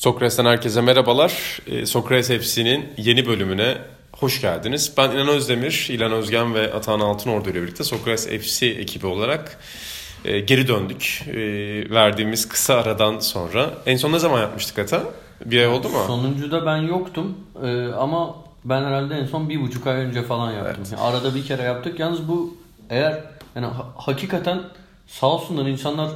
Sokrates'ten herkese merhabalar. Ee, Sokrates FC'nin yeni bölümüne hoş geldiniz. Ben İnan Özdemir, İlan Özgen ve Atahan Altınordu ile birlikte Sokrates FC ekibi olarak e, geri döndük. E, verdiğimiz kısa aradan sonra. En son ne zaman yapmıştık Ata? Bir ay oldu mu? Sonuncuda ben yoktum Ee, ama ben herhalde en son bir buçuk ay önce falan yaptım. Yani arada bir kere yaptık. Yalnız bu eğer yani ha- hakikaten sağ olsunlar insanlar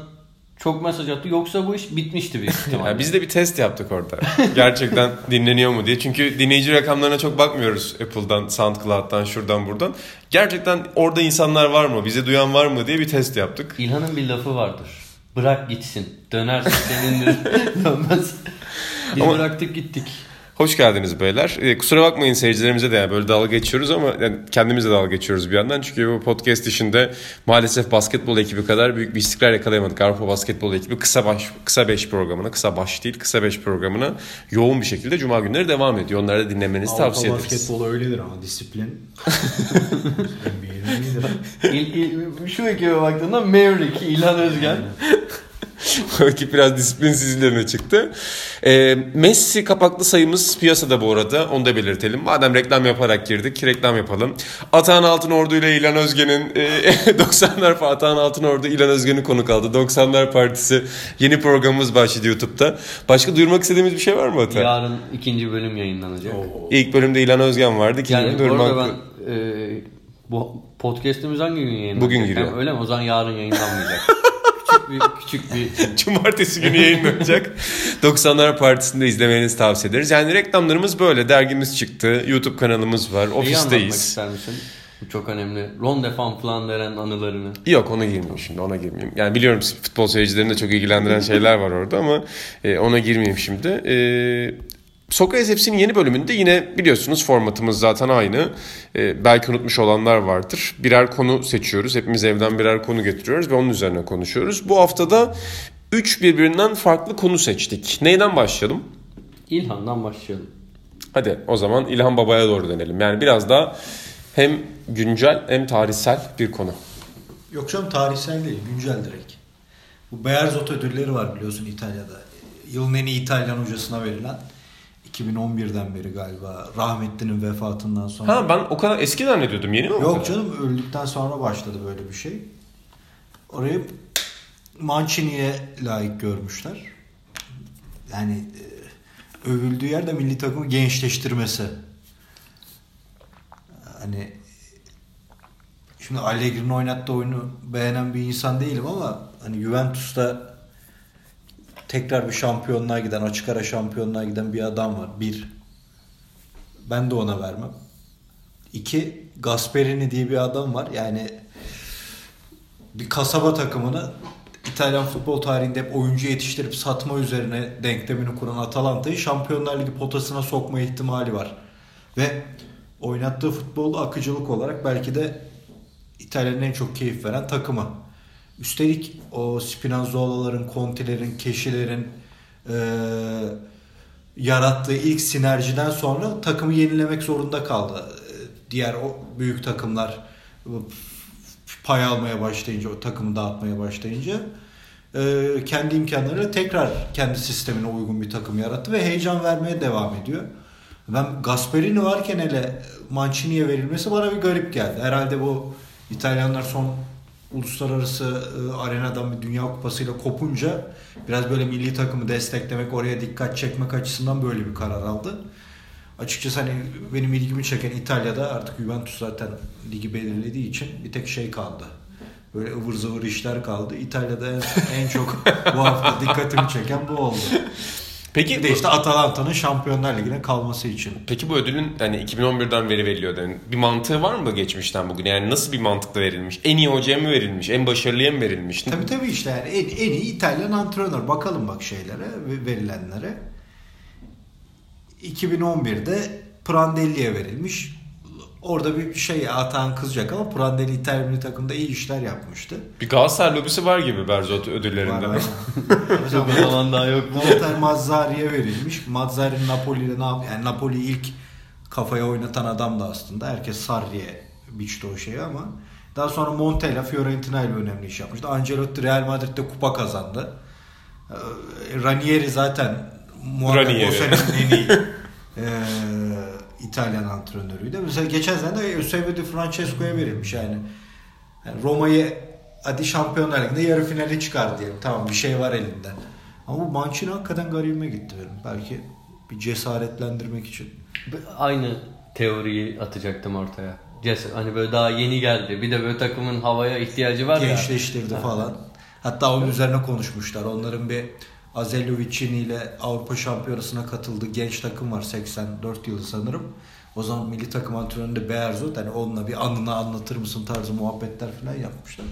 çok mesaj attı. Yoksa bu iş bitmişti büyük ihtimalle. Yani biz de bir test yaptık orada. Gerçekten dinleniyor mu diye. Çünkü dinleyici rakamlarına çok bakmıyoruz Apple'dan, SoundCloud'dan, şuradan buradan. Gerçekten orada insanlar var mı, bizi duyan var mı diye bir test yaptık. İlhan'ın bir lafı vardır. Bırak gitsin. Dönerse senindir. Dönmez. Biz Ama- bıraktık gittik. Hoş geldiniz beyler. Ee, kusura bakmayın seyircilerimize de yani böyle dalga geçiyoruz ama yani kendimiz de dalga geçiyoruz bir yandan. Çünkü bu podcast işinde maalesef basketbol ekibi kadar büyük bir istikrar yakalayamadık. Avrupa Basketbol ekibi kısa baş, kısa 5 programına, kısa baş değil kısa 5 programına yoğun bir şekilde cuma günleri devam ediyor. Onları da dinlemenizi Avrupa tavsiye ederiz. basketbol öyledir ama disiplin. İl- şu ekibe baktığında Maverick, İlhan Özgen. Ekip biraz disiplinsizliğine çıktı. Ee, Messi kapaklı sayımız piyasada bu arada. Onu da belirtelim. Madem reklam yaparak girdik, reklam yapalım. Atahan Altınordu ile İlan Özgen'in e, 90'lar pa- Atahan Altınordu İlan Özgen'in konuk aldı. 90'lar Partisi yeni programımız başladı YouTube'da. Başka duyurmak istediğimiz bir şey var mı Ata? Yarın ikinci bölüm yayınlanacak. Oo. İlk bölümde İlan Özgen vardı. İkinci Yani bölümde bu Irmak- ben e, bu podcast'imiz hangi gün yayınlanacak? Bugün giriyor. Yani öyle mi? O zaman yarın yayınlanmayacak. küçük bir küçük bir Cumartesi günü yayınlanacak. 90'lar Partisi'nde izlemenizi tavsiye ederiz. Yani reklamlarımız böyle. Dergimiz çıktı. YouTube kanalımız var. Anlatmak Ofisteyiz. ister misin? Bu çok önemli. Ronde van Flanderen anılarını. Yok ona girmeyeyim şimdi ona girmeyeyim. Yani biliyorum futbol seyircilerini de çok ilgilendiren şeyler var orada ama e, ona girmeyeyim şimdi. E, Sokrates hepsinin yeni bölümünde yine biliyorsunuz formatımız zaten aynı. E, belki unutmuş olanlar vardır. Birer konu seçiyoruz. Hepimiz evden birer konu getiriyoruz ve onun üzerine konuşuyoruz. Bu haftada 3 birbirinden farklı konu seçtik. Neyden başlayalım? İlhan'dan başlayalım. Hadi o zaman İlhan Baba'ya doğru dönelim. Yani biraz daha hem güncel hem tarihsel bir konu. Yok canım tarihsel değil, güncel direkt. Bu Beyerzot ödülleri var biliyorsun İtalya'da. Yılın en iyi İtalyan hocasına verilen. 2011'den beri galiba rahmetlinin vefatından sonra. Ha ben o kadar eski zannediyordum. Yeni mi? Yok canım öldükten sonra başladı böyle bir şey. Orayı Mancini'ye layık görmüşler. Yani e, övüldüğü yerde milli takımı gençleştirmesi. Hani şimdi Allegri'nin oynattığı oyunu beğenen bir insan değilim ama hani Juventus'ta tekrar bir şampiyonluğa giden, açık ara şampiyonluğa giden bir adam var. Bir. Ben de ona vermem. İki, Gasperini diye bir adam var. Yani bir kasaba takımını İtalyan futbol tarihinde hep oyuncu yetiştirip satma üzerine denklemini kuran Atalanta'yı Şampiyonlar Ligi potasına sokma ihtimali var. Ve oynattığı futbol akıcılık olarak belki de İtalya'nın en çok keyif veren takımı. Üstelik o Spinazzola'ların, Conte'lerin, Keşilerin eee yarattığı ilk sinerjiden sonra takımı yenilemek zorunda kaldı. Ee, Diğer o büyük takımlar pay almaya başlayınca, o takımı dağıtmaya başlayınca e, kendi imkanlarıyla tekrar kendi sistemine uygun bir takım yarattı ve heyecan vermeye devam ediyor. Ben Gasperini varken hele Mancini'ye verilmesi bana bir garip geldi. Herhalde bu İtalyanlar son uluslararası e, arenadan bir dünya kupasıyla kopunca biraz böyle milli takımı desteklemek, oraya dikkat çekmek açısından böyle bir karar aldı. Açıkçası hani benim ilgimi çeken İtalya'da artık Juventus zaten ligi belirlediği için bir tek şey kaldı. Böyle ıvır zıvır işler kaldı. İtalya'da en, en çok bu hafta dikkatimi çeken bu oldu. Peki Bir de işte Atalanta'nın Şampiyonlar Ligi'ne kalması için. Peki bu ödülün hani 2011'den beri veriliyor yani bir mantığı var mı geçmişten bugün? Yani nasıl bir mantıkla verilmiş? En iyi hocaya mı verilmiş? En başarılıya mı verilmiş? Tabii tabii işte yani en, en iyi İtalyan antrenör. Bakalım bak şeylere ve verilenlere. 2011'de Prandelli'ye verilmiş. Orada bir şey Atan kızacak ama Prandelli İtalyan milli takımda iyi işler yapmıştı. Bir Galatasaray lobisi var gibi Berzot ödüllerinde. Var, Mesela zaman daha yok. Walter Mazzari'ye verilmiş. Mazzari Napoli'de ne yap yani Napoli ilk kafaya oynatan adam da aslında. Herkes Sarri'ye biçti o şeyi ama daha sonra Montella Fiorentina ile önemli iş yapmıştı. Ancelotti Real Madrid'de kupa kazandı. Ee, Ranieri zaten muhakkak Ranieri. o senenin en iyi e, İtalyan antrenörüydü. Mesela geçen sene de Eusebio Di Francesco'ya verilmiş yani. yani Roma'yı hadi Şampiyonlar Ligi'nde yarı finale çıkar diyelim. Tamam bir şey var elinde. Ama bu Mancini hakikaten garibime gitti benim. Belki bir cesaretlendirmek için. Aynı teoriyi atacaktım ortaya. Ces- Hani böyle daha yeni geldi. Bir de böyle takımın havaya ihtiyacı var ya. Gençleştirdi falan. Hatta onun üzerine konuşmuşlar. Onların bir Azelio Vicini ile Avrupa Şampiyonası'na katıldığı genç takım var 84 yılı sanırım. O zaman milli takım antrenörü de Beerzot. Hani onunla bir anını anlatır mısın tarzı muhabbetler falan yapmışlar.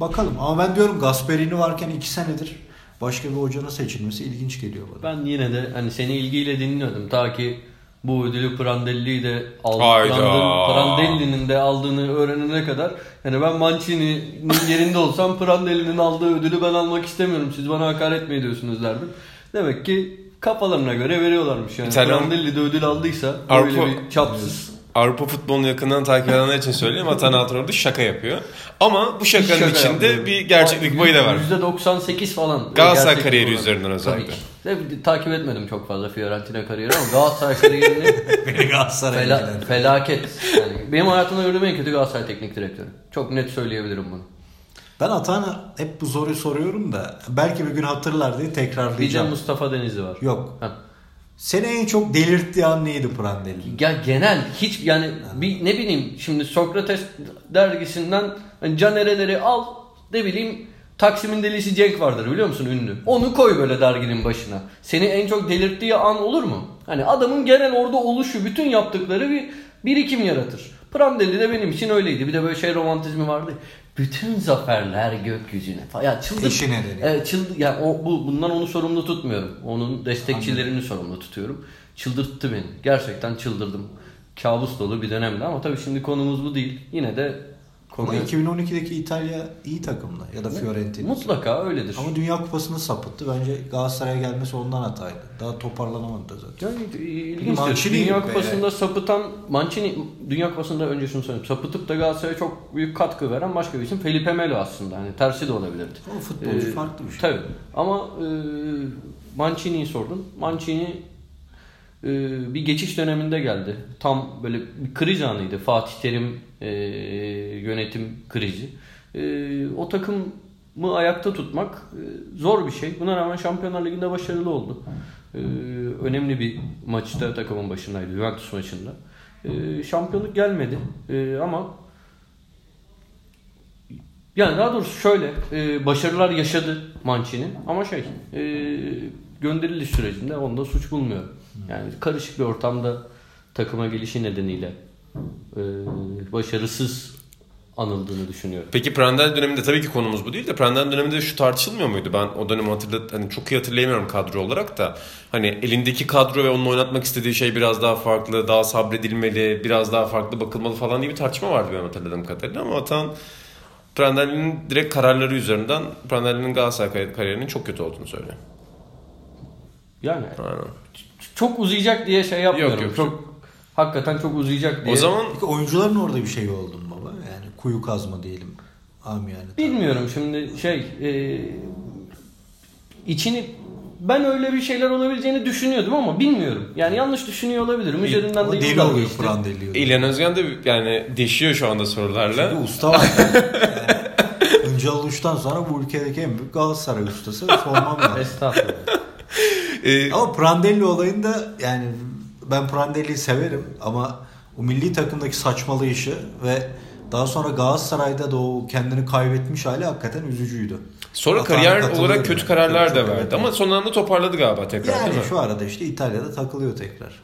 Bakalım ama ben diyorum Gasperini varken 2 senedir başka bir hocanın seçilmesi ilginç geliyor bana. Ben yine de hani seni ilgiyle dinliyordum. Ta ki bu ödülü Prandelli'yi de aldı. Prandelli'nin de aldığını öğrenene kadar yani ben Mancini'nin yerinde olsam Prandelli'nin aldığı ödülü ben almak istemiyorum. Siz bana hakaret mi ediyorsunuz derdim. Demek ki kafalarına göre veriyorlarmış yani. İtalyan- Prandelli de ödül aldıysa böyle Avrupa- bir çapsız Avrupa futbolunu yakından takip edenler için söyleyeyim. Atan Altınordu şaka yapıyor. Ama bu şakanın Şaka içinde yapmıyorum. bir gerçeklik payı da var. %98 falan. Galatasaray kariyeri olarak. üzerinden özellikle. Tabii takip etmedim çok fazla Fiorentina kariyeri ama Galatasaray kariyerini Fela- felaket. Yani benim hayatımda gördüğüm en kötü Galatasaray teknik direktörü. Çok net söyleyebilirim bunu. Ben Atan'a hep bu soruyu soruyorum da belki bir gün hatırlar diye Bir de tekrarlayacağım. Mustafa Denizli var. Yok. Ha. Seni en çok delirttiği an neydi Prandelli? Ya genel hiç yani bir ne bileyim şimdi Sokrates dergisinden hani Canereleri al ne bileyim Taksim'in delisi Cenk vardır biliyor musun ünlü. Onu koy böyle derginin başına. Seni en çok delirttiği an olur mu? Hani adamın genel orada oluşu bütün yaptıkları bir birikim yaratır. Prandelli de benim için öyleydi. Bir de böyle şey romantizmi vardı. Bütün zaferler gökyüzüne. Ya çıldır. Eşi nedeni. Evet çıldır. Yani o, bu, bundan onu sorumlu tutmuyorum. Onun destekçilerini sorumlu tutuyorum. Çıldırttı beni. Gerçekten çıldırdım. Kabus dolu bir dönemdi ama tabii şimdi konumuz bu değil. Yine de Ama konuyu 2012'deki İtalya iyi takımdı ya da Fiorentina. mutlaka öyledir. Ama Dünya Kupası'nı sapıttı. Bence Galatasaray'a gelmesi ondan hataydı. Daha toparlanamadı zaten. Yani ilginçtir. Mancini Dünya Kupası'nda sapıtan Mancini Dünya Kupası'nda önce şunu söyleyeyim. Sapıtıp da Galatasaray'a çok büyük katkı veren başka bir isim Felipe Melo aslında. Hani tersi de olabilirdi. Ama futbolcu Ee, farklı bir şey. Tabii. Ama e, Mancini'yi sordun. Mancini e, bir geçiş döneminde geldi. Tam böyle bir kriz anıydı. Fatih Terim e, yönetim krizi. E, o takımı ayakta tutmak e, zor bir şey. Buna rağmen Şampiyonlar Ligi'nde başarılı oldu. E, önemli bir maçta takımın başındaydı. Juventus maçında. E, şampiyonluk gelmedi. E, ama yani daha doğrusu şöyle e, başarılar yaşadı Mancini ama şey e, gönderiliş sürecinde onda suç bulmuyorum. Yani karışık bir ortamda takıma gelişi nedeniyle e, başarısız anıldığını düşünüyorum. Peki Prandel döneminde tabii ki konumuz bu değil de Prandel döneminde şu tartışılmıyor muydu? Ben o dönemi hatırlat hani çok iyi hatırlayamıyorum kadro olarak da. Hani elindeki kadro ve onun oynatmak istediği şey biraz daha farklı, daha sabredilmeli, biraz daha farklı bakılmalı falan diye bir tartışma vardı benim hatırladığım kadarıyla ama Atan Prandelli'nin direkt kararları üzerinden Prandelli'nin Galatasaray kar- kariyerinin çok kötü olduğunu söylüyor. Yani Aynen. çok uzayacak diye şey yapmıyorum. Yok, yok. Çok hakikaten çok uzayacak diye. O zaman Peki oyuncuların orada bir şey oldu mu baba? Yani kuyu kazma diyelim. Amiyane. Bilmiyorum şimdi şey e, içini ben öyle bir şeyler olabileceğini düşünüyordum ama bilmiyorum. Yani yanlış düşünüyor olabilirim. Üzerinden de deli oluyor geçti. Prandelli. İlhan Özgen de yani deşiyor şu anda sorularla. Bir usta var. yani, Öncal Uç'tan sonra bu ülkedeki en büyük Galatasaray ustası. Sormam lazım. Estağfurullah. Ee, Ama Prandelli olayında yani ben Prandelli'yi severim ama o milli takımdaki saçmalayışı ve daha sonra Galatasaray'da da o kendini kaybetmiş hali hakikaten üzücüydü. sonra Hatan'a kariyer olarak yani. kötü kararlar da verdi evet. ama son anda toparladı galiba tekrar Yani değil mi? şu arada işte İtalya'da takılıyor tekrar.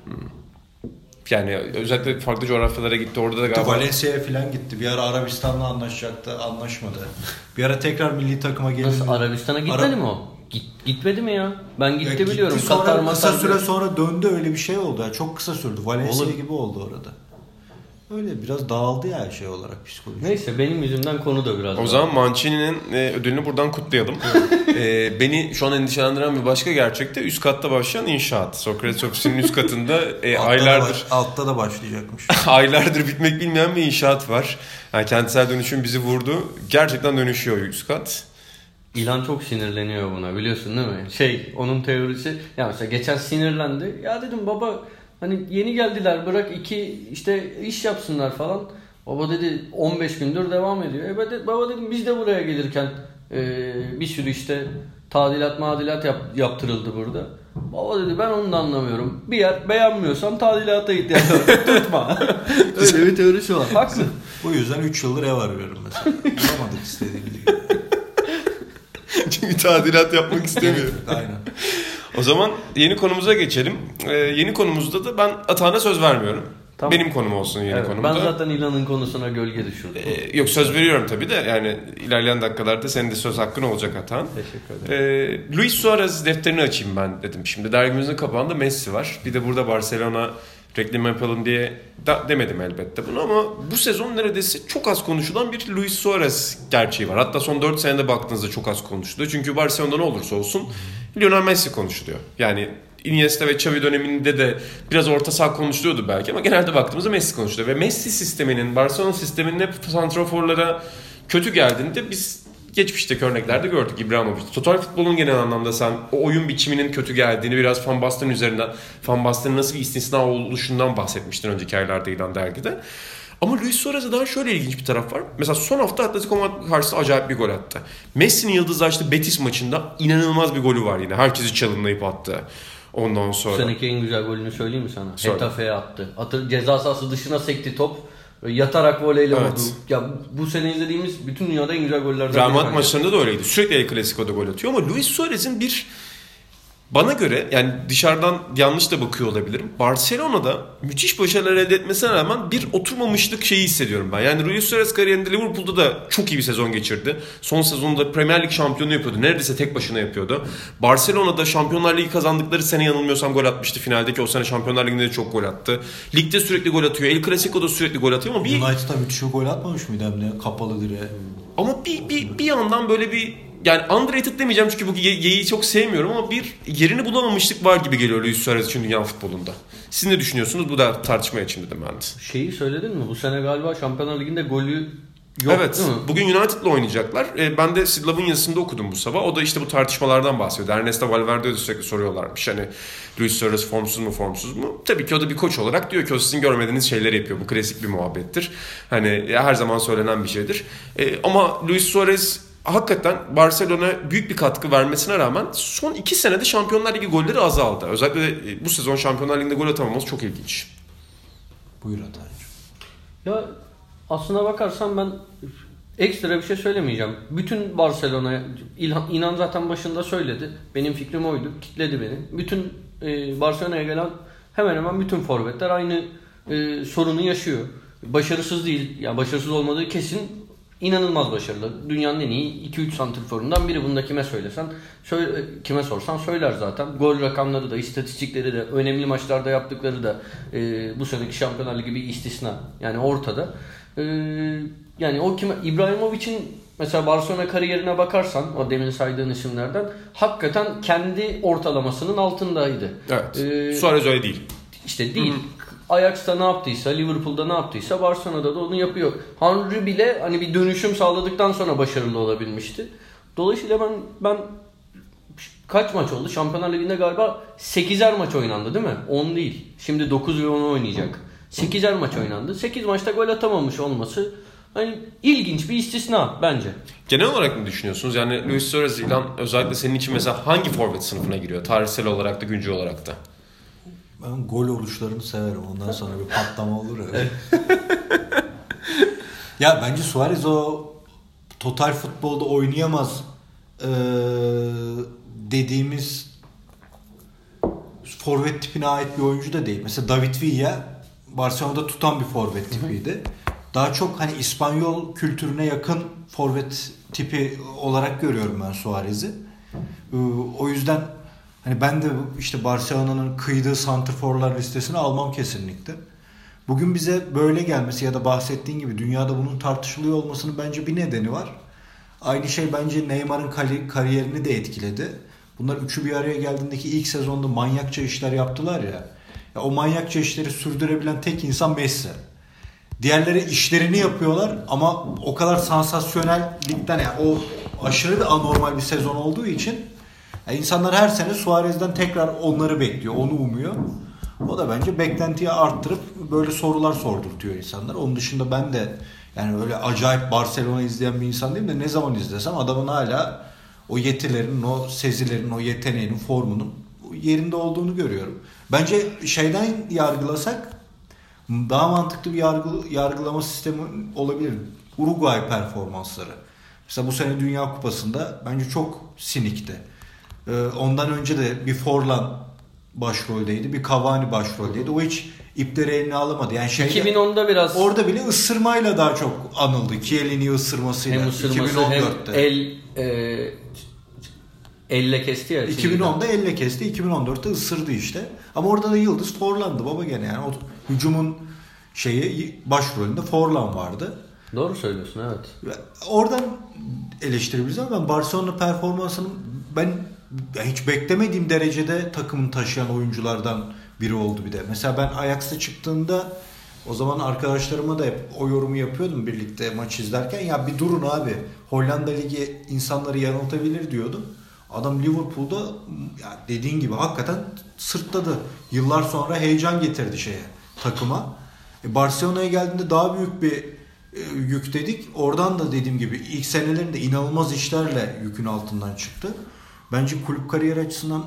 Yani özellikle farklı coğrafyalara gitti orada da galiba Valencia'ya falan gitti. Bir ara Arabistan'la anlaşacaktı, anlaşmadı. Bir ara tekrar milli takıma geldi. Nasıl Arabistan'a gitmedi Ara- mi o? Git, gitmedi mi ya? Ben Ya gitti gitti biliyorum. sonra Katar kısa Matar- süre sonra döndü öyle bir şey oldu. Yani çok kısa sürdü. Valencia Olur. gibi oldu orada. Öyle biraz dağıldı ya şey olarak psikoloji. Neyse benim yüzümden konu da biraz. O zaman Mancini'nin e, ödülünü buradan kutlayalım. E, beni şu an endişelendiren bir başka gerçek de üst katta başlayan inşaat. Sokrates Ofisi'nin üst katında e, Altta da aylardır baş- altta da başlayacakmış. aylardır bitmek bilmeyen bir inşaat var. Yani kentsel dönüşüm bizi vurdu. Gerçekten dönüşüyor üst kat. İlan çok sinirleniyor buna biliyorsun değil mi? Şey onun teorisi ya mesela geçen sinirlendi. Ya dedim baba hani yeni geldiler bırak iki işte iş yapsınlar falan. Baba dedi 15 gündür devam ediyor. E ben baba dedim biz de buraya gelirken e, bir sürü işte tadilat madilat yap, yaptırıldı burada. Baba dedi ben onu da anlamıyorum. Bir yer beğenmiyorsan tadilata ihtiyaç var. Tutma. Öyle bir teorisi var. Haklı. Bu yüzden 3 yıldır ev arıyorum mesela. Bulamadık istediğimiz gibi. Çünkü tadilat yapmak istemiyorum. Aynen. o zaman yeni konumuza geçelim. Ee, yeni konumuzda da ben Atahan'a söz vermiyorum. Tamam. Benim konum olsun yeni Evet, konumda. ben zaten İlan'ın konusuna gölge düşürdüm. Ee, yok söz veriyorum tabii de yani ilerleyen dakikalarda senin de söz hakkın olacak Atahan. Teşekkür ederim. Ee, Luis Suarez defterini açayım ben dedim. Şimdi dergimizin kapağında Messi var. Bir de burada Barcelona reklam yapalım diye da, demedim elbette bunu ama bu sezon neredeyse çok az konuşulan bir Luis Suarez gerçeği var. Hatta son 4 senede baktığınızda çok az konuşuluyor. Çünkü Barcelona'da ne olursa olsun Lionel Messi konuşuluyor. Yani Iniesta ve Xavi döneminde de biraz orta saha konuşuluyordu belki ama genelde baktığımızda Messi konuşuluyor. Ve Messi sisteminin, Barcelona sisteminin hep santraforlara kötü geldiğinde biz geçmişteki örneklerde gördük İbrahimovic. Total futbolun genel anlamda sen o oyun biçiminin kötü geldiğini biraz Van Basten üzerinden, Van Basten'in nasıl bir istisna oluşundan bahsetmiştin önceki aylarda ilan dergide. Ama Luis Suarez'e daha şöyle ilginç bir taraf var. Mesela son hafta Atletico Madrid karşısında acayip bir gol attı. Messi'nin yıldızlaştığı Betis maçında inanılmaz bir golü var yine. Herkesi çalımlayıp attı. Ondan Bu sonra. seneki en güzel golünü söyleyeyim mi sana? Söyle. Hetafe'ye attı. Atı ceza sahası dışına sekti top. Yatarak voleyle Evet. vurdu. Ya bu sene izlediğimiz bütün dünyada en güzel gollerden Real biri bence. maçlarında da öyleydi. Sürekli El Clasico'da gol atıyor ama Luis Suarez'in bir bana göre yani dışarıdan yanlış da bakıyor olabilirim. Barcelona'da müthiş başarılar elde etmesine rağmen bir oturmamışlık şeyi hissediyorum ben. Yani Luis Suarez kariyerinde Liverpool'da da çok iyi bir sezon geçirdi. Son sezonda Premier Lig şampiyonu yapıyordu. Neredeyse tek başına yapıyordu. Barcelona'da Şampiyonlar Ligi kazandıkları sene yanılmıyorsam gol atmıştı finaldeki. O sene Şampiyonlar Ligi'nde de çok gol attı. Ligde sürekli gol atıyor. El Clasico'da sürekli gol atıyor ama bir United'a müthiş gol atmamış mıydı hem de kapalı direğe? ama bir, bir, bir yandan böyle bir yani underrated demeyeceğim çünkü bu ye- yeği çok sevmiyorum ama bir yerini bulamamışlık var gibi geliyor Luis Suarez için dünya futbolunda. Siz ne düşünüyorsunuz? Bu da tartışma için dedim ben de. Şeyi söyledin mi? Bu sene galiba Şampiyonlar Ligi'nde golü yok evet. değil mi? Bugün United'la oynayacaklar. Ee, ben de Sidlav'ın yazısında okudum bu sabah. O da işte bu tartışmalardan bahsediyor. Ernesto Valverde'ye de sürekli soruyorlarmış. Hani Luis Suarez formsuz mu formsuz mu? Tabii ki o da bir koç olarak diyor ki o sizin görmediğiniz şeyleri yapıyor. Bu klasik bir muhabbettir. Hani her zaman söylenen bir şeydir. Ee, ama Luis Suarez hakikaten Barcelona büyük bir katkı vermesine rağmen son iki senede Şampiyonlar Ligi golleri azaldı. Özellikle e, bu sezon Şampiyonlar Ligi'nde gol atamaması çok ilginç. Buyur Ataycığım. Ya aslına bakarsan ben ekstra bir şey söylemeyeceğim. Bütün Barcelona İlhan, İnan zaten başında söyledi. Benim fikrim oydu. Kitledi beni. Bütün e, Barcelona'ya gelen hemen hemen bütün forvetler aynı e, sorunu yaşıyor. Başarısız değil. Ya başarısız olmadığı kesin inanılmaz başarılı. Dünyanın en iyi 2-3 santrforundan biri. Bunu da kime söylesen, söyle, kime sorsan söyler zaten. Gol rakamları da, istatistikleri de, önemli maçlarda yaptıkları da e, bu seneki Şampiyonlar Ligi bir istisna. Yani ortada. E, yani o kime İbrahimovic'in mesela Barcelona kariyerine bakarsan o demin saydığın isimlerden hakikaten kendi ortalamasının altındaydı. Evet. Ee, Suarez öyle değil. işte değil. Ajax'ta ne yaptıysa, Liverpool'da ne yaptıysa Barcelona'da da onu yapıyor. Henry bile hani bir dönüşüm sağladıktan sonra başarılı olabilmişti. Dolayısıyla ben ben kaç maç oldu? Şampiyonlar Ligi'nde galiba 8'er maç oynandı değil mi? 10 değil. Şimdi 9 ve 10 oynayacak. 8'er maç oynandı. 8 maçta gol atamamış olması hani ilginç bir istisna bence. Genel olarak ne düşünüyorsunuz? Yani Luis Suarez ilan özellikle senin için mesela hangi forvet sınıfına giriyor? Tarihsel olarak da güncel olarak da. Ben gol oluşlarını severim. Ondan sonra bir patlama olur ya. ya bence Suarez o total futbolda oynayamaz eee, dediğimiz forvet tipine ait bir oyuncu da değil. Mesela David Villa Barcelona'da tutan bir forvet tipiydi. Daha çok hani İspanyol kültürüne yakın forvet tipi olarak görüyorum ben Suarez'i. Ee, O yüzden hani ben de işte Barcelona'nın kıydığı santrforlar listesine almam kesinlikle. Bugün bize böyle gelmesi ya da bahsettiğin gibi dünyada bunun tartışılıyor olmasının bence bir nedeni var. Aynı şey bence Neymar'ın kari- kariyerini de etkiledi. Bunlar üçü bir araya geldiğindeki ilk sezonda manyakça işler yaptılar ya. ya o manyakça işleri sürdürebilen tek insan Messi. Diğerleri işlerini yapıyorlar ama o kadar sansasyonellikten yani o aşırı anormal bir sezon olduğu için yani insanlar her sene Suarez'den tekrar onları bekliyor, onu umuyor. O da bence beklentiyi arttırıp böyle sorular sordurtuyor insanlar. Onun dışında ben de yani öyle acayip Barcelona izleyen bir insan değilim de ne zaman izlesem adamın hala o yetilerinin, o sezilerin, o yeteneğinin, formunun yerinde olduğunu görüyorum. Bence şeyden yargılasak daha mantıklı bir yargı, yargılama sistemi olabilir. Uruguay performansları. Mesela bu sene Dünya Kupası'nda bence çok sinikti. Ee, ondan önce de bir Forlan başroldeydi, bir Cavani başroldeydi. O hiç ipleri eline alamadı. Yani şeyde, 2010'da biraz orada bile ısırmayla daha çok anıldı. Kielini ısırmasıyla. hem ısırması 2014'te. hem el e, elle kesti ya. 2010'da elle kesti, 2014'te ısırdı işte. Ama orada da Yıldız Forlan'dı baba gene yani. O hücumun şeyi başrolünde Forlan vardı. Doğru söylüyorsun evet. Ve Oradan eleştirebiliriz ama ben Barcelona performansının ben hiç beklemediğim derecede takımın taşıyan oyunculardan biri oldu bir de. Mesela ben Ajax'ta çıktığında o zaman arkadaşlarıma da hep o yorumu yapıyordum birlikte maç izlerken. Ya bir durun abi. Hollanda Ligi insanları yanıltabilir diyordum. Adam Liverpool'da ya dediğin gibi hakikaten sırtladı. Yıllar sonra heyecan getirdi şeye takıma. E Barcelona'ya geldiğinde daha büyük bir e, yük dedik. Oradan da dediğim gibi ilk senelerinde inanılmaz işlerle yükün altından çıktı. Bence kulüp kariyeri açısından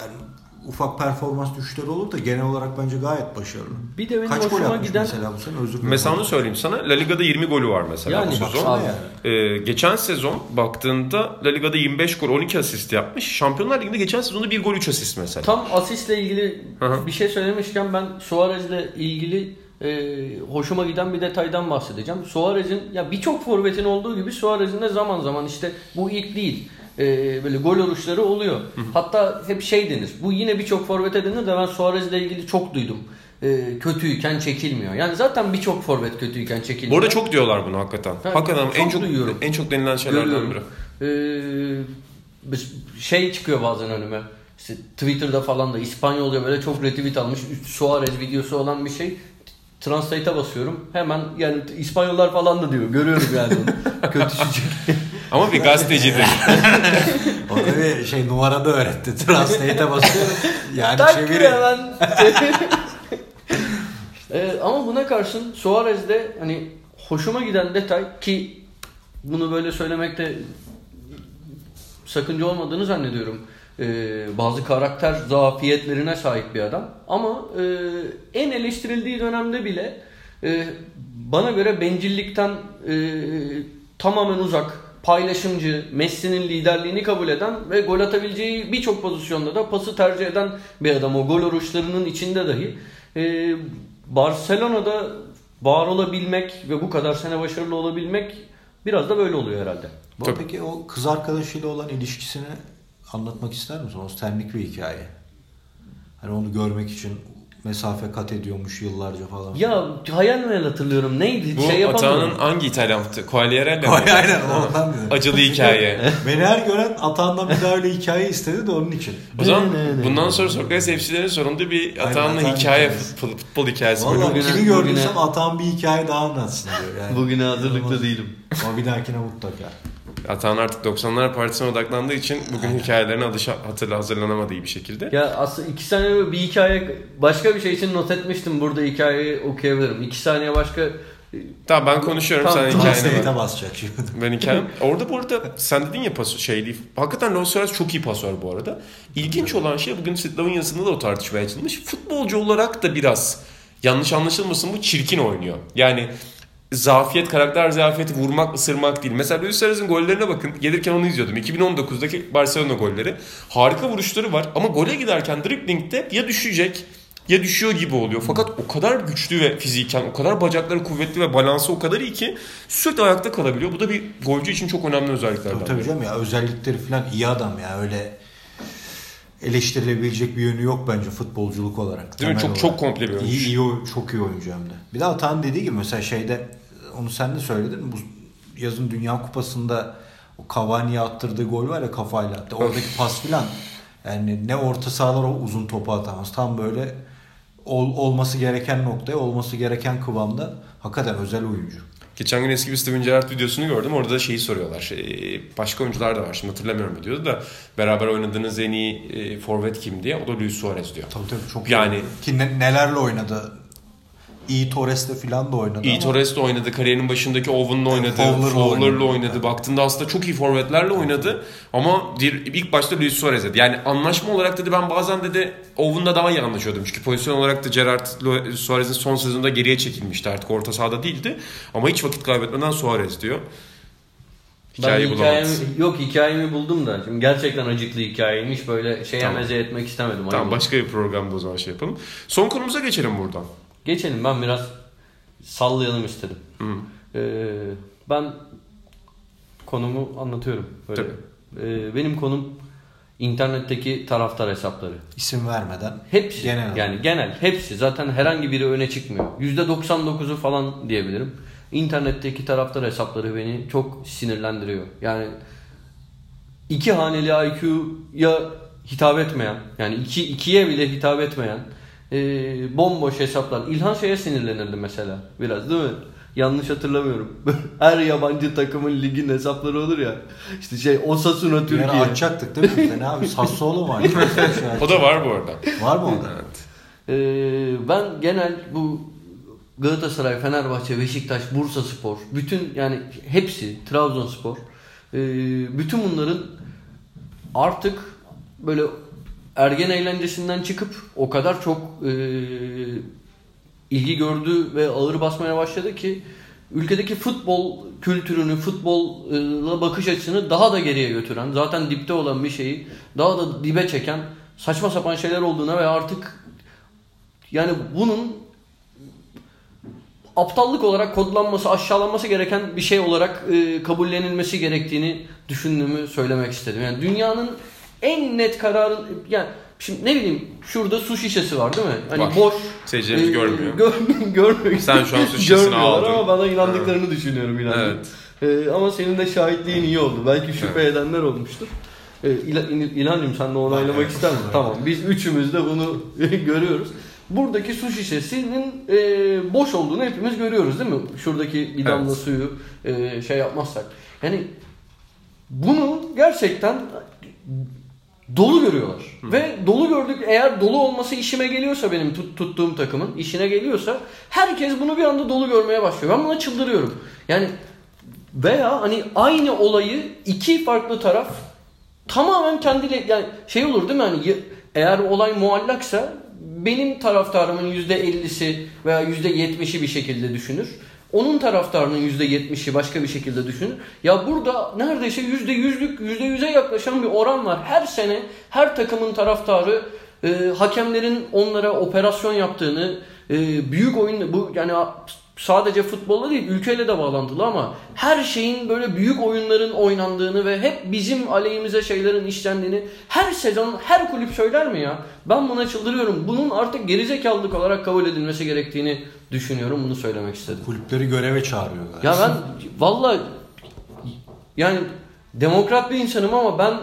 yani ufak performans düşüşleri olur da genel olarak bence gayet başarılı. Bir de benim Kaç gol hoşuma yapmış giden- mesela bu sene özür dilerim. Mesela onu söyleyeyim sana. La Liga'da 20 golü var mesela Yani bu sezon. yani. Ee, geçen sezon baktığında La Liga'da 25 gol 12 asist yapmış. Şampiyonlar Ligi'nde geçen sezonda 1 gol 3 asist mesela. Tam asistle ilgili Hı hı. bir şey söylemişken ben Suarez'le ilgili e, hoşuma giden bir detaydan bahsedeceğim. Suarez'in ya birçok forvetin olduğu gibi Suarez'in de zaman zaman işte bu ilk değil. e, böyle gol oluşları oluyor. Hatta hep şey denir. Bu yine birçok forvete denir de ben Suarez'le ilgili çok duydum. E, kötüyken çekilmiyor. Yani zaten birçok forvet kötüyken Bu çekilmiyor. arada çok diyorlar bunu hakikaten. Ha, hakikaten en çok çok duyuyorum. en çok denilen şeylerden Görüyorum. biri. Ee, şey çıkıyor bazen önüme. İşte Twitter'da falan da İspanyolca böyle çok retweet almış. Suarez videosu olan bir şey. Translate'a basıyorum. Hemen yani İspanyollar falan da diyor. Görüyorum yani onu. Kötü çocuk. Ama bir gazetecidir. Orada bir şey numarada öğretti. Translate'e basıyor. Yani Tak çeviri. hemen. Ee, ama buna karşın Suarez'de hani hoşuma giden detay ki bunu böyle söylemekte sakınca olmadığını zannediyorum. Ee, bazı karakter zafiyetlerine sahip bir adam. Ama e, en eleştirildiği dönemde bile e, bana göre bencillikten e, tamamen uzak, paylaşımcı, Messi'nin liderliğini kabul eden ve gol atabileceği birçok pozisyonda da pası tercih eden bir adam. O gol oruçlarının içinde dahi. E, Barcelona'da var olabilmek ve bu kadar sene başarılı olabilmek biraz da böyle oluyor herhalde. Peki o kız arkadaşıyla olan ilişkisini anlatmak ister misin? O senlik bir hikaye. Hani onu görmek için mesafe kat ediyormuş yıllarca falan. Ya hayal meyal hatırlıyorum. Neydi? Bu şey. Atağan'ın hangi İtalyan futbolu? Quagliarella mi? Ay, aynen, ondan diyorum. Acılı hikaye. Beni her gören atağından bir daha öyle hikaye istedi de onun için. O zaman bundan sonra Sokrates FC'lerin sonunda bir Atağan'la Atağan hikaye, futbol, futbol hikayesi. Bugüne- kimi gördüysem bugüne- atağın bir hikaye daha anlatsın diyor. Yani. Bugüne hazırlıklı değilim. Ama bir dahakine mutlaka. Atağan artık 90'lar partisine odaklandığı için bugün hikayelerine alışa, hatırla hazırlanamadığı bir şekilde. Ya aslında iki saniye bir hikaye başka bir şey için not etmiştim. Burada hikayeyi okuyabilirim. İki saniye başka Tamam ben konuşuyorum Tamam, sen tamam. hikayene bak. Basacak şimdi. Ben hikayem. Orada bu arada sen dedin ya pas şey değil. Hakikaten Luis Suarez çok iyi pasör bu arada. İlginç olan şey bugün Sitlav'ın yazısında da o tartışmaya açılmış. Futbolcu olarak da biraz yanlış anlaşılmasın bu çirkin oynuyor. Yani zafiyet, karakter zafiyeti vurmak, ısırmak değil. Mesela Luis Suarez'in gollerine bakın. Gelirken onu izliyordum. 2019'daki Barcelona golleri. Harika vuruşları var ama gole giderken driblingde ya düşecek ya düşüyor gibi oluyor. Fakat o kadar güçlü ve fiziken, o kadar bacakları kuvvetli ve balansı o kadar iyi ki sürekli ayakta kalabiliyor. Bu da bir golcü için çok önemli özelliklerden. Tabii, tabii canım ya özellikleri falan iyi adam ya öyle eleştirilebilecek bir yönü yok bence futbolculuk olarak. Değil mi? Çok- çok olarak. komple bir oyuncu. İyi, iyi çok iyi oyuncu hem de. Bir de Atan dediği gibi mesela şeyde onu sen de söyledin bu yazın Dünya Kupası'nda o Cavani'ye attırdığı gol var ya kafayla attı. Oradaki pas filan yani ne orta sahalar o uzun topu atamaz. Tam böyle ol- olması gereken noktaya olması gereken kıvamda hakikaten özel oyuncu. Geçen gün eski bir Steven Gerrard videosunu gördüm. Orada da şeyi soruyorlar. E, başka oyuncular da var. Şimdi hatırlamıyorum diyordu da beraber oynadığınız en iyi e, forvet kim diye. O da Luis Suarez diyor. Tabii tabii çok Yani- iyi. Ki ne- nelerle oynadı. İyi Torres'te falan da oynadı İyi ama Torres'le oynadı. Kariyerinin başındaki Owen'la oynadı. Fowler'la Fowler'la oynadı. oynadı. Baktığında aslında çok iyi forvetlerle oynadı. Ama ilk başta Luis Suarez dedi. Yani anlaşma olarak dedi ben bazen dedi Owen'la daha iyi anlaşıyordum. Çünkü pozisyon olarak da Gerrard Lu- Suarez'in son sezonunda geriye çekilmişti. Artık orta sahada değildi. Ama hiç vakit kaybetmeden Suarez diyor. Ben Hikayeyi bulamadı. hikayemi, yok hikayemi buldum da. Şimdi gerçekten acıklı hikayeymiş. Böyle şeye Tamam. meze etmek istemedim. Tamam Ayıp. başka bir programda o zaman şey yapalım. Son konumuza geçelim buradan. Geçelim ben biraz sallayalım istedim. Hı. Ee, ben konumu anlatıyorum. Böyle. Ee, benim konum internetteki taraftar hesapları. isim vermeden Hepsi genel yani genel hepsi zaten herhangi biri öne çıkmıyor. %99'u falan diyebilirim. İnternetteki taraftar hesapları beni çok sinirlendiriyor. Yani iki haneli IQ'ya hitap etmeyen yani iki, ikiye bile hitap etmeyen e, bomboş hesaplar. İlhan şeye sinirlenirdi mesela biraz değil mi? Yanlış hatırlamıyorum. Her yabancı takımın ligin hesapları olur ya. İşte şey Osasuna Türkiye. ara açacaktık değil mi? Ne abi? Sassuolo var. O da var bu arada. var mı orada? Evet. Ee, ben genel bu Galatasaray, Fenerbahçe, Beşiktaş, Bursa Spor, bütün yani hepsi Trabzonspor, ee, bütün bunların artık böyle ergen eğlencesinden çıkıp o kadar çok ee, ilgi gördü ve ağır basmaya başladı ki ülkedeki futbol kültürünü, futbolla bakış açısını daha da geriye götüren, zaten dipte olan bir şeyi daha da dibe çeken saçma sapan şeyler olduğuna ve artık yani bunun aptallık olarak kodlanması, aşağılanması gereken bir şey olarak e, kabullenilmesi gerektiğini düşündüğümü söylemek istedim. Yani dünyanın en net kararın yani şimdi ne bileyim şurada su şişesi var değil mi? Hani Var. boş. Seyircilerimiz görmüyor. Gör, görmüyor. Sen şu an su şişesini aldın. Ama bana inandıklarını düşünüyorum inandım. Evet. E, ama senin de şahitliğin iyi oldu. Belki şüphe Evet. edenler olmuştur. E, İl- İl- İlhancığım sen de onaylamak Evet. ister misin? Tamam. Biz üçümüz de bunu görüyoruz. Buradaki su şişesinin e, boş olduğunu hepimiz görüyoruz değil mi? Şuradaki bir damla Evet. suyu e, şey yapmazsak. Yani bunu gerçekten dolu görüyorlar. Ve dolu gördük eğer dolu olması işime geliyorsa benim tut- tuttuğum takımın işine geliyorsa herkes bunu bir anda dolu görmeye başlıyor. Ben buna çıldırıyorum. Yani veya hani aynı olayı iki farklı taraf tamamen kendiyle yani şey olur değil mi hani eğer olay muallaksa benim taraftarımın %50'si veya %70'i bir şekilde düşünür. Onun taraftarının %70'i başka bir şekilde düşünür. Ya burada neredeyse %100'lük %100'e yaklaşan bir oran var. Her sene her takımın taraftarı e, hakemlerin onlara operasyon yaptığını, e, büyük oyun bu yani sadece futbolla değil ülkeyle de bağlantılı ama her şeyin böyle büyük oyunların oynandığını ve hep bizim aleyhimize şeylerin işlendiğini her sezon her kulüp söyler mi ya? Ben buna çıldırıyorum. Bunun artık gerizekalılık olarak kabul edilmesi gerektiğini düşünüyorum. Bunu söylemek istedim. Kulüpleri göreve çağırıyorlar. Ya ben valla yani demokrat bir insanım ama ben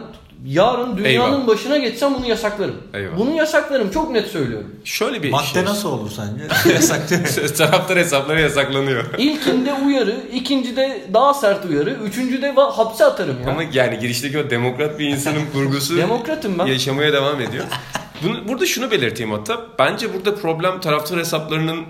yarın dünyanın Eyvah. başına geçsem bunu yasaklarım. Eyvah. Bunu yasaklarım çok net söylüyorum. Şöyle bir Madde şey. nasıl olur sence? Yasak değil mi? Taraftar hesapları yasaklanıyor. İlkinde uyarı, ikincide daha sert uyarı, üçüncüde hapse atarım ya. Ama yani girişteki o demokrat bir insanın kurgusu Demokratım ben. yaşamaya devam ediyor. Bunu, burada şunu belirteyim hatta. Bence burada problem taraftar hesaplarının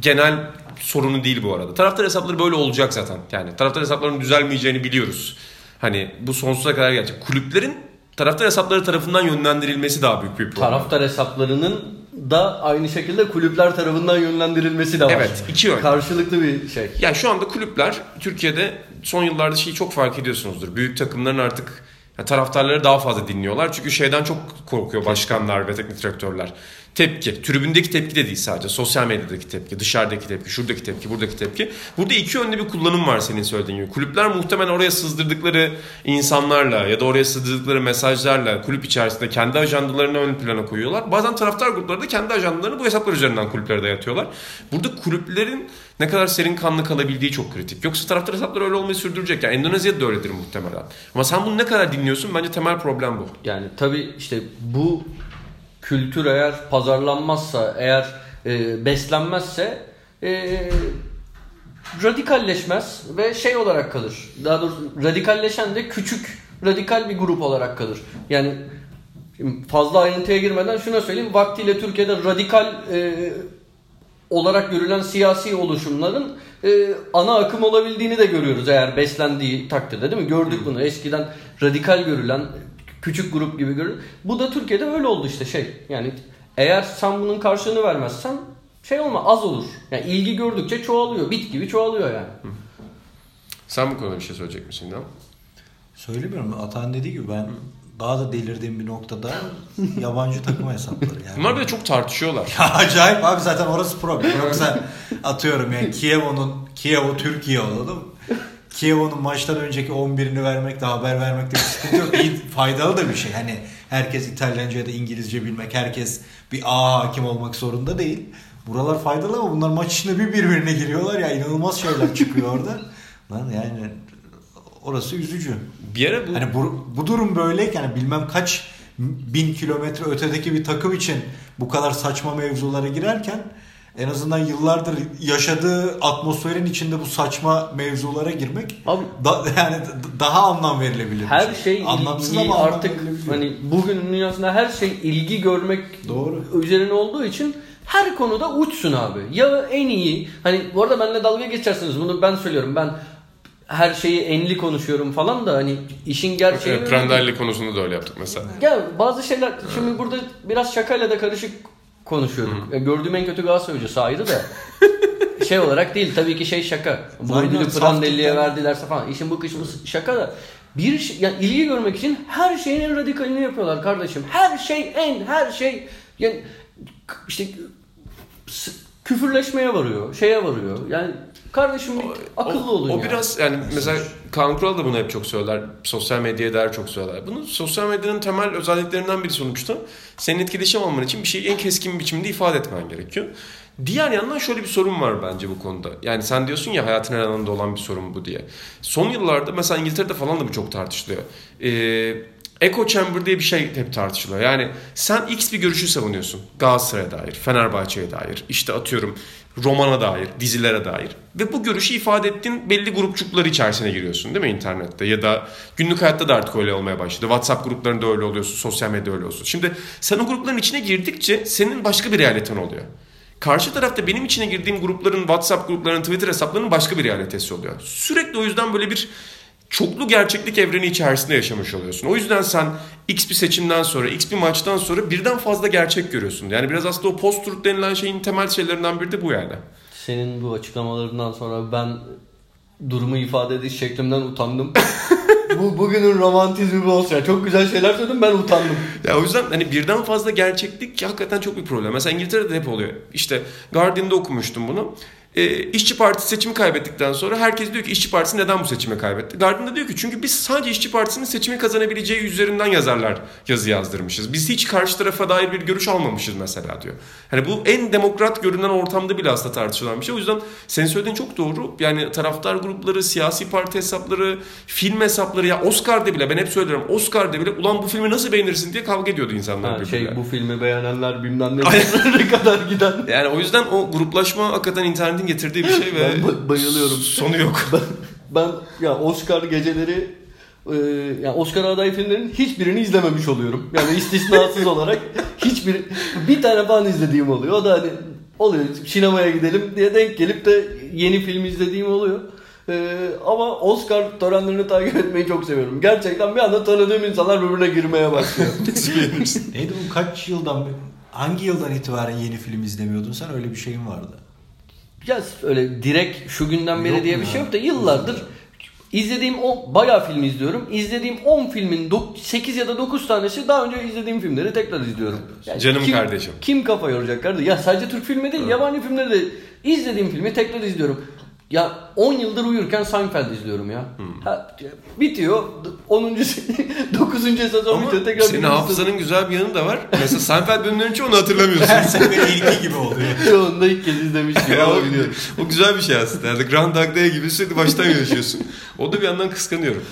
genel sorunu değil bu arada. Taraftar hesapları böyle olacak zaten. Yani taraftar hesaplarının düzelmeyeceğini biliyoruz. Hani bu sonsuza kadar gelecek. Kulüplerin taraftar hesapları tarafından yönlendirilmesi daha büyük bir problem. Taraftar hesaplarının da aynı şekilde kulüpler tarafından yönlendirilmesi de var. Evet, iki yön. Karşılıklı bir şey. Yani şu anda kulüpler Türkiye'de son yıllarda şeyi çok fark ediyorsunuzdur. Büyük takımların artık taraftarları daha fazla dinliyorlar. Çünkü şeyden çok korkuyor başkanlar ve teknik direktörler. Tepki. Tribündeki tepki de değil sadece. Sosyal medyadaki tepki, dışarıdaki tepki, şuradaki tepki, buradaki tepki. Burada iki yönlü bir kullanım var senin söylediğin gibi. Kulüpler muhtemelen oraya sızdırdıkları insanlarla ya da oraya sızdırdıkları mesajlarla kulüp içerisinde kendi ajandalarını ön plana koyuyorlar. Bazen taraftar grupları da kendi ajandalarını bu hesaplar üzerinden kulüplere dayatıyorlar. Burada kulüplerin ne kadar serin kanlı kalabildiği çok kritik. Yoksa taraftar hesapları öyle olmayı sürdürecek. Yani Endonezya'da da öyledir muhtemelen. Ama sen bunu ne kadar dinliyorsun? Bence temel problem bu. Yani tabii işte bu kültür eğer pazarlanmazsa, eğer e, beslenmezse e, radikalleşmez ve şey olarak kalır. Daha doğrusu radikalleşen de küçük radikal bir grup olarak kalır. Yani fazla ayrıntıya girmeden şuna söyleyeyim. Vaktiyle Türkiye'de radikal e, olarak görülen siyasi oluşumların e, ana akım olabildiğini de görüyoruz eğer beslendiği takdirde değil mi? Gördük bunu. Eskiden radikal görülen küçük grup gibi görülen. Bu da Türkiye'de öyle oldu işte şey. Yani eğer sen bunun karşılığını vermezsen şey olma az olur. Yani ilgi gördükçe çoğalıyor. Bit gibi çoğalıyor yani. Sen bu konuda bir şey söyleyecek misin İlhan? Söylemiyorum. Atan dediği gibi ben daha da delirdiğim bir noktada yabancı takım hesapları yani. Bunlar bir de çok tartışıyorlar. Ya acayip abi zaten orası problem. Yoksa atıyorum yani Kiev'in Kiev'o Türkiye olalım. Kiev'in maçtan önceki 11'ini vermekte haber vermekte bir sıkıntı yok. İyi, faydalı da bir şey. Hani herkes İtalyanca ya da İngilizce bilmek, herkes bir A hakim olmak zorunda değil. Buralar faydalı ama bunlar maç içinde bir birbirine giriyorlar ya inanılmaz şeyler çıkıyor orada. Lan yani orası üzücü. Bir ara bu Hani bu, bu durum böyleyken yani bilmem kaç bin kilometre ötedeki bir takım için bu kadar saçma mevzulara girerken en azından yıllardır yaşadığı atmosferin içinde bu saçma mevzulara girmek Abi da, yani daha anlam verilebilir. her şey anlamsız ilgi ama artık hani bugünün dünyasında her şey ilgi görmek Doğru. üzerine olduğu için her konuda uçsun abi. Ya en iyi hani bu arada benimle dalga geçersiniz bunu ben söylüyorum. Ben her şeyi enli konuşuyorum falan da hani işin gerçeği Evet, Prandelli konusunda da öyle yaptık mesela. Ya bazı şeyler şimdi burada biraz şakayla da karışık konuşuyorum. Ya gördüğüm en kötü Galatasaray hocası ayrı da. şey olarak değil tabii ki şey şaka. Bu Aynen, ödülü saf Prandelli'ye verdilerse falan. İşin bu kısmı şaka da. Bir yani ilgi görmek için her şeyin en radikalini yapıyorlar kardeşim. Her şey en her şey yani işte küfürleşmeye varıyor, şeye varıyor. Yani kardeşim bir akıllı o, olun o ya. biraz yani mesela Kaan Kural da bunu hep çok söyler. Sosyal medyaya dair çok söyler. Bunu sosyal medyanın temel özelliklerinden biri sonuçta. Senin etkileşim alman için bir şeyi en keskin biçimde ifade etmen gerekiyor. Diğer yandan şöyle bir sorun var bence bu konuda. Yani sen diyorsun ya hayatın her alanında olan bir sorun bu diye. Son yıllarda mesela İngiltere'de falan da bu çok tartışılıyor. Ee, Echo chamber diye bir şey hep tartışılıyor. Yani sen X bir görüşü savunuyorsun. Galatasaray'a dair, Fenerbahçe'ye dair, işte atıyorum romana dair, dizilere dair. Ve bu görüşü ifade ettiğin belli grupçukları içerisine giriyorsun değil mi internette? Ya da günlük hayatta da artık öyle olmaya başladı. WhatsApp gruplarında öyle oluyorsun, sosyal medyada öyle olsun. Şimdi sen o grupların içine girdikçe senin başka bir realiten oluyor. Karşı tarafta benim içine girdiğim grupların, WhatsApp gruplarının, Twitter hesaplarının başka bir realitesi oluyor. Sürekli o yüzden böyle bir çoklu gerçeklik evreni içerisinde yaşamış oluyorsun. O yüzden sen X bir seçimden sonra, X bir maçtan sonra birden fazla gerçek görüyorsun. Yani biraz aslında o post-truth denilen şeyin temel şeylerinden biri de bu yani. Senin bu açıklamalarından sonra ben durumu ifade ediş şeklimden utandım. bu bugünün romantizmi bu olsun. Yani çok güzel şeyler söyledim ben utandım. Ya o yüzden hani birden fazla gerçeklik hakikaten çok bir problem. Mesela İngiltere'de hep oluyor. İşte Guardian'da okumuştum bunu. E, İşçi Partisi seçimi kaybettikten sonra herkes diyor ki İşçi Partisi neden bu seçimi kaybetti? Guardian'da diyor ki çünkü biz sadece İşçi Partisi'nin seçimi kazanabileceği üzerinden yazarlar yazı yazdırmışız. Biz hiç karşı tarafa dair bir görüş almamışız mesela diyor. Hani bu en demokrat görünen ortamda bile aslında tartışılan bir şey. O yüzden senin söylediğin çok doğru. Yani taraftar grupları, siyasi parti hesapları, film hesapları ya Oscar'da bile ben hep söylüyorum Oscar'da bile ulan bu filmi nasıl beğenirsin diye kavga ediyordu insanlar Ha, şey bu filmi beğenenler bilmem ne kadar giden. Yani o yüzden o gruplaşma hakikaten internetin getirdiği bir şey ve Ben ba- bayılıyorum. Sonu yok. Ben, ben ya Oscar geceleri e, yani Oscar aday filmlerin hiçbirini izlememiş oluyorum. Yani istisnasız olarak hiçbir bir tane falan izlediğim oluyor. O da hani oluyor sinemaya gidelim diye denk gelip de yeni film izlediğim oluyor. E, ama Oscar törenlerini takip etmeyi çok seviyorum. Gerçekten bir anda tanıdığım insanlar birbirine girmeye başlıyor. Neydi bu kaç yıldan hangi yıldan itibaren yeni film izlemiyordun sen öyle bir şeyin vardı. Ya öyle direkt şu günden beri Yok diye mu bir ya? şey yok da yıllardır izlediğim o bayağı film izliyorum. İzlediğim 10 filmin 8 ya da 9 tanesi daha önce izlediğim filmleri tekrar izliyorum. Yani Canım kim, kardeşim. Kim kafa yoracak kardeşim? Ya sadece Türk filmi değil, yabancı filmleri de izlediğim filmi tekrar izliyorum. Ya 10 yıldır uyurken Seinfeld izliyorum ya. Hmm. Ha, bitiyor 10. 9. sezon Ama bitiyor tekrar senin hafızanın güzel bir yanı da var. Mesela Seinfeld bölümlerinin çoğunu hatırlamıyorsun. Her sene ilki gibi oluyor. sezon. Onu da ilk kez izlemiş gibi o, güzel bir şey aslında. Yani Groundhog Day gibi sürekli baştan yaşıyorsun. O da bir yandan kıskanıyorum.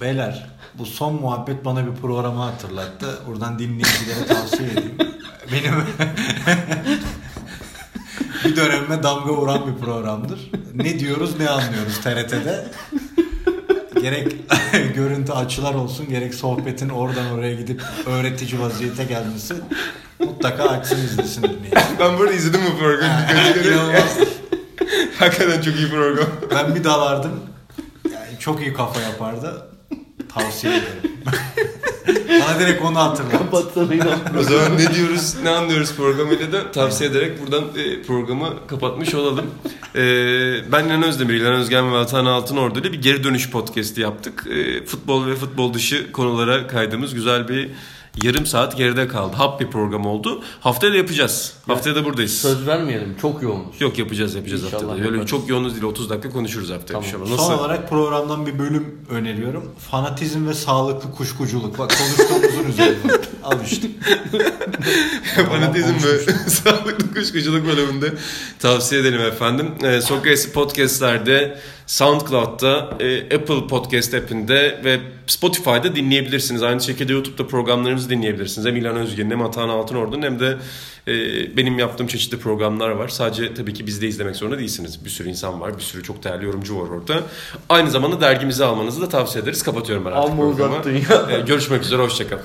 Beyler bu son muhabbet bana bir programı hatırlattı. Buradan dinleyicilere tavsiye edeyim. Benim bir dönemime damga vuran bir programdır. Ne diyoruz ne anlıyoruz TRT'de. Gerek görüntü açılar olsun gerek sohbetin oradan oraya gidip öğretici vaziyete gelmesi mutlaka açsın izlesin dinleyin. Ben burada izledim bu programı. İnanılmaz. Hakikaten çok iyi program. Ben bir dalardım. Yani çok iyi kafa yapardı. Tavsiye ederim. Bana direkt onu hatırlat. Kapatsana inan. O zaman ne diyoruz, ne anlıyoruz programıyla da tavsiye ederek buradan e, programı kapatmış olalım. E, ben İlhan Özdemir, İlhan Özgen ve Altan Altınordu ile bir geri dönüş podcast'i yaptık. E, futbol ve futbol dışı konulara kaydığımız güzel bir yarım saat geride kaldı. Hap bir program oldu. Haftaya da yapacağız. Haftaya da buradayız. Söz vermeyelim. Çok yoğunuz. Yok yapacağız yapacağız İnşallah haftada. Öyle yaparız. çok yoğunuz değil 30 dakika konuşuruz haftaya Tamam. inşallah. Son Nasıl? olarak programdan bir bölüm öneriyorum. Fanatizm ve sağlıklı kuşkuculuk. Bak konuştuğumuzun üzerine. Al işte. Fanatizm ve sağlıklı kuşkuculuk bölümünde tavsiye edelim efendim. Ee, Sokrates Podcast'lerde, SoundCloud'da, e, Apple Podcast app'inde ve Spotify'da dinleyebilirsiniz. Aynı şekilde YouTube'da programlarımızı dinleyebilirsiniz. Hem İlhan Özgen'in hem Atahan Altınordu'nun hem de e, benim yaptığım çeşitli programlar var. Sadece tabii ki bizde izlemek zorunda değilsiniz. Bir sürü insan var, bir sürü çok değerli yorumcu var orada. Aynı zamanda dergimizi almanızı da tavsiye ederiz. Kapatıyorum ben artık Amma programı. Ee, görüşmek üzere, hoşçakalın.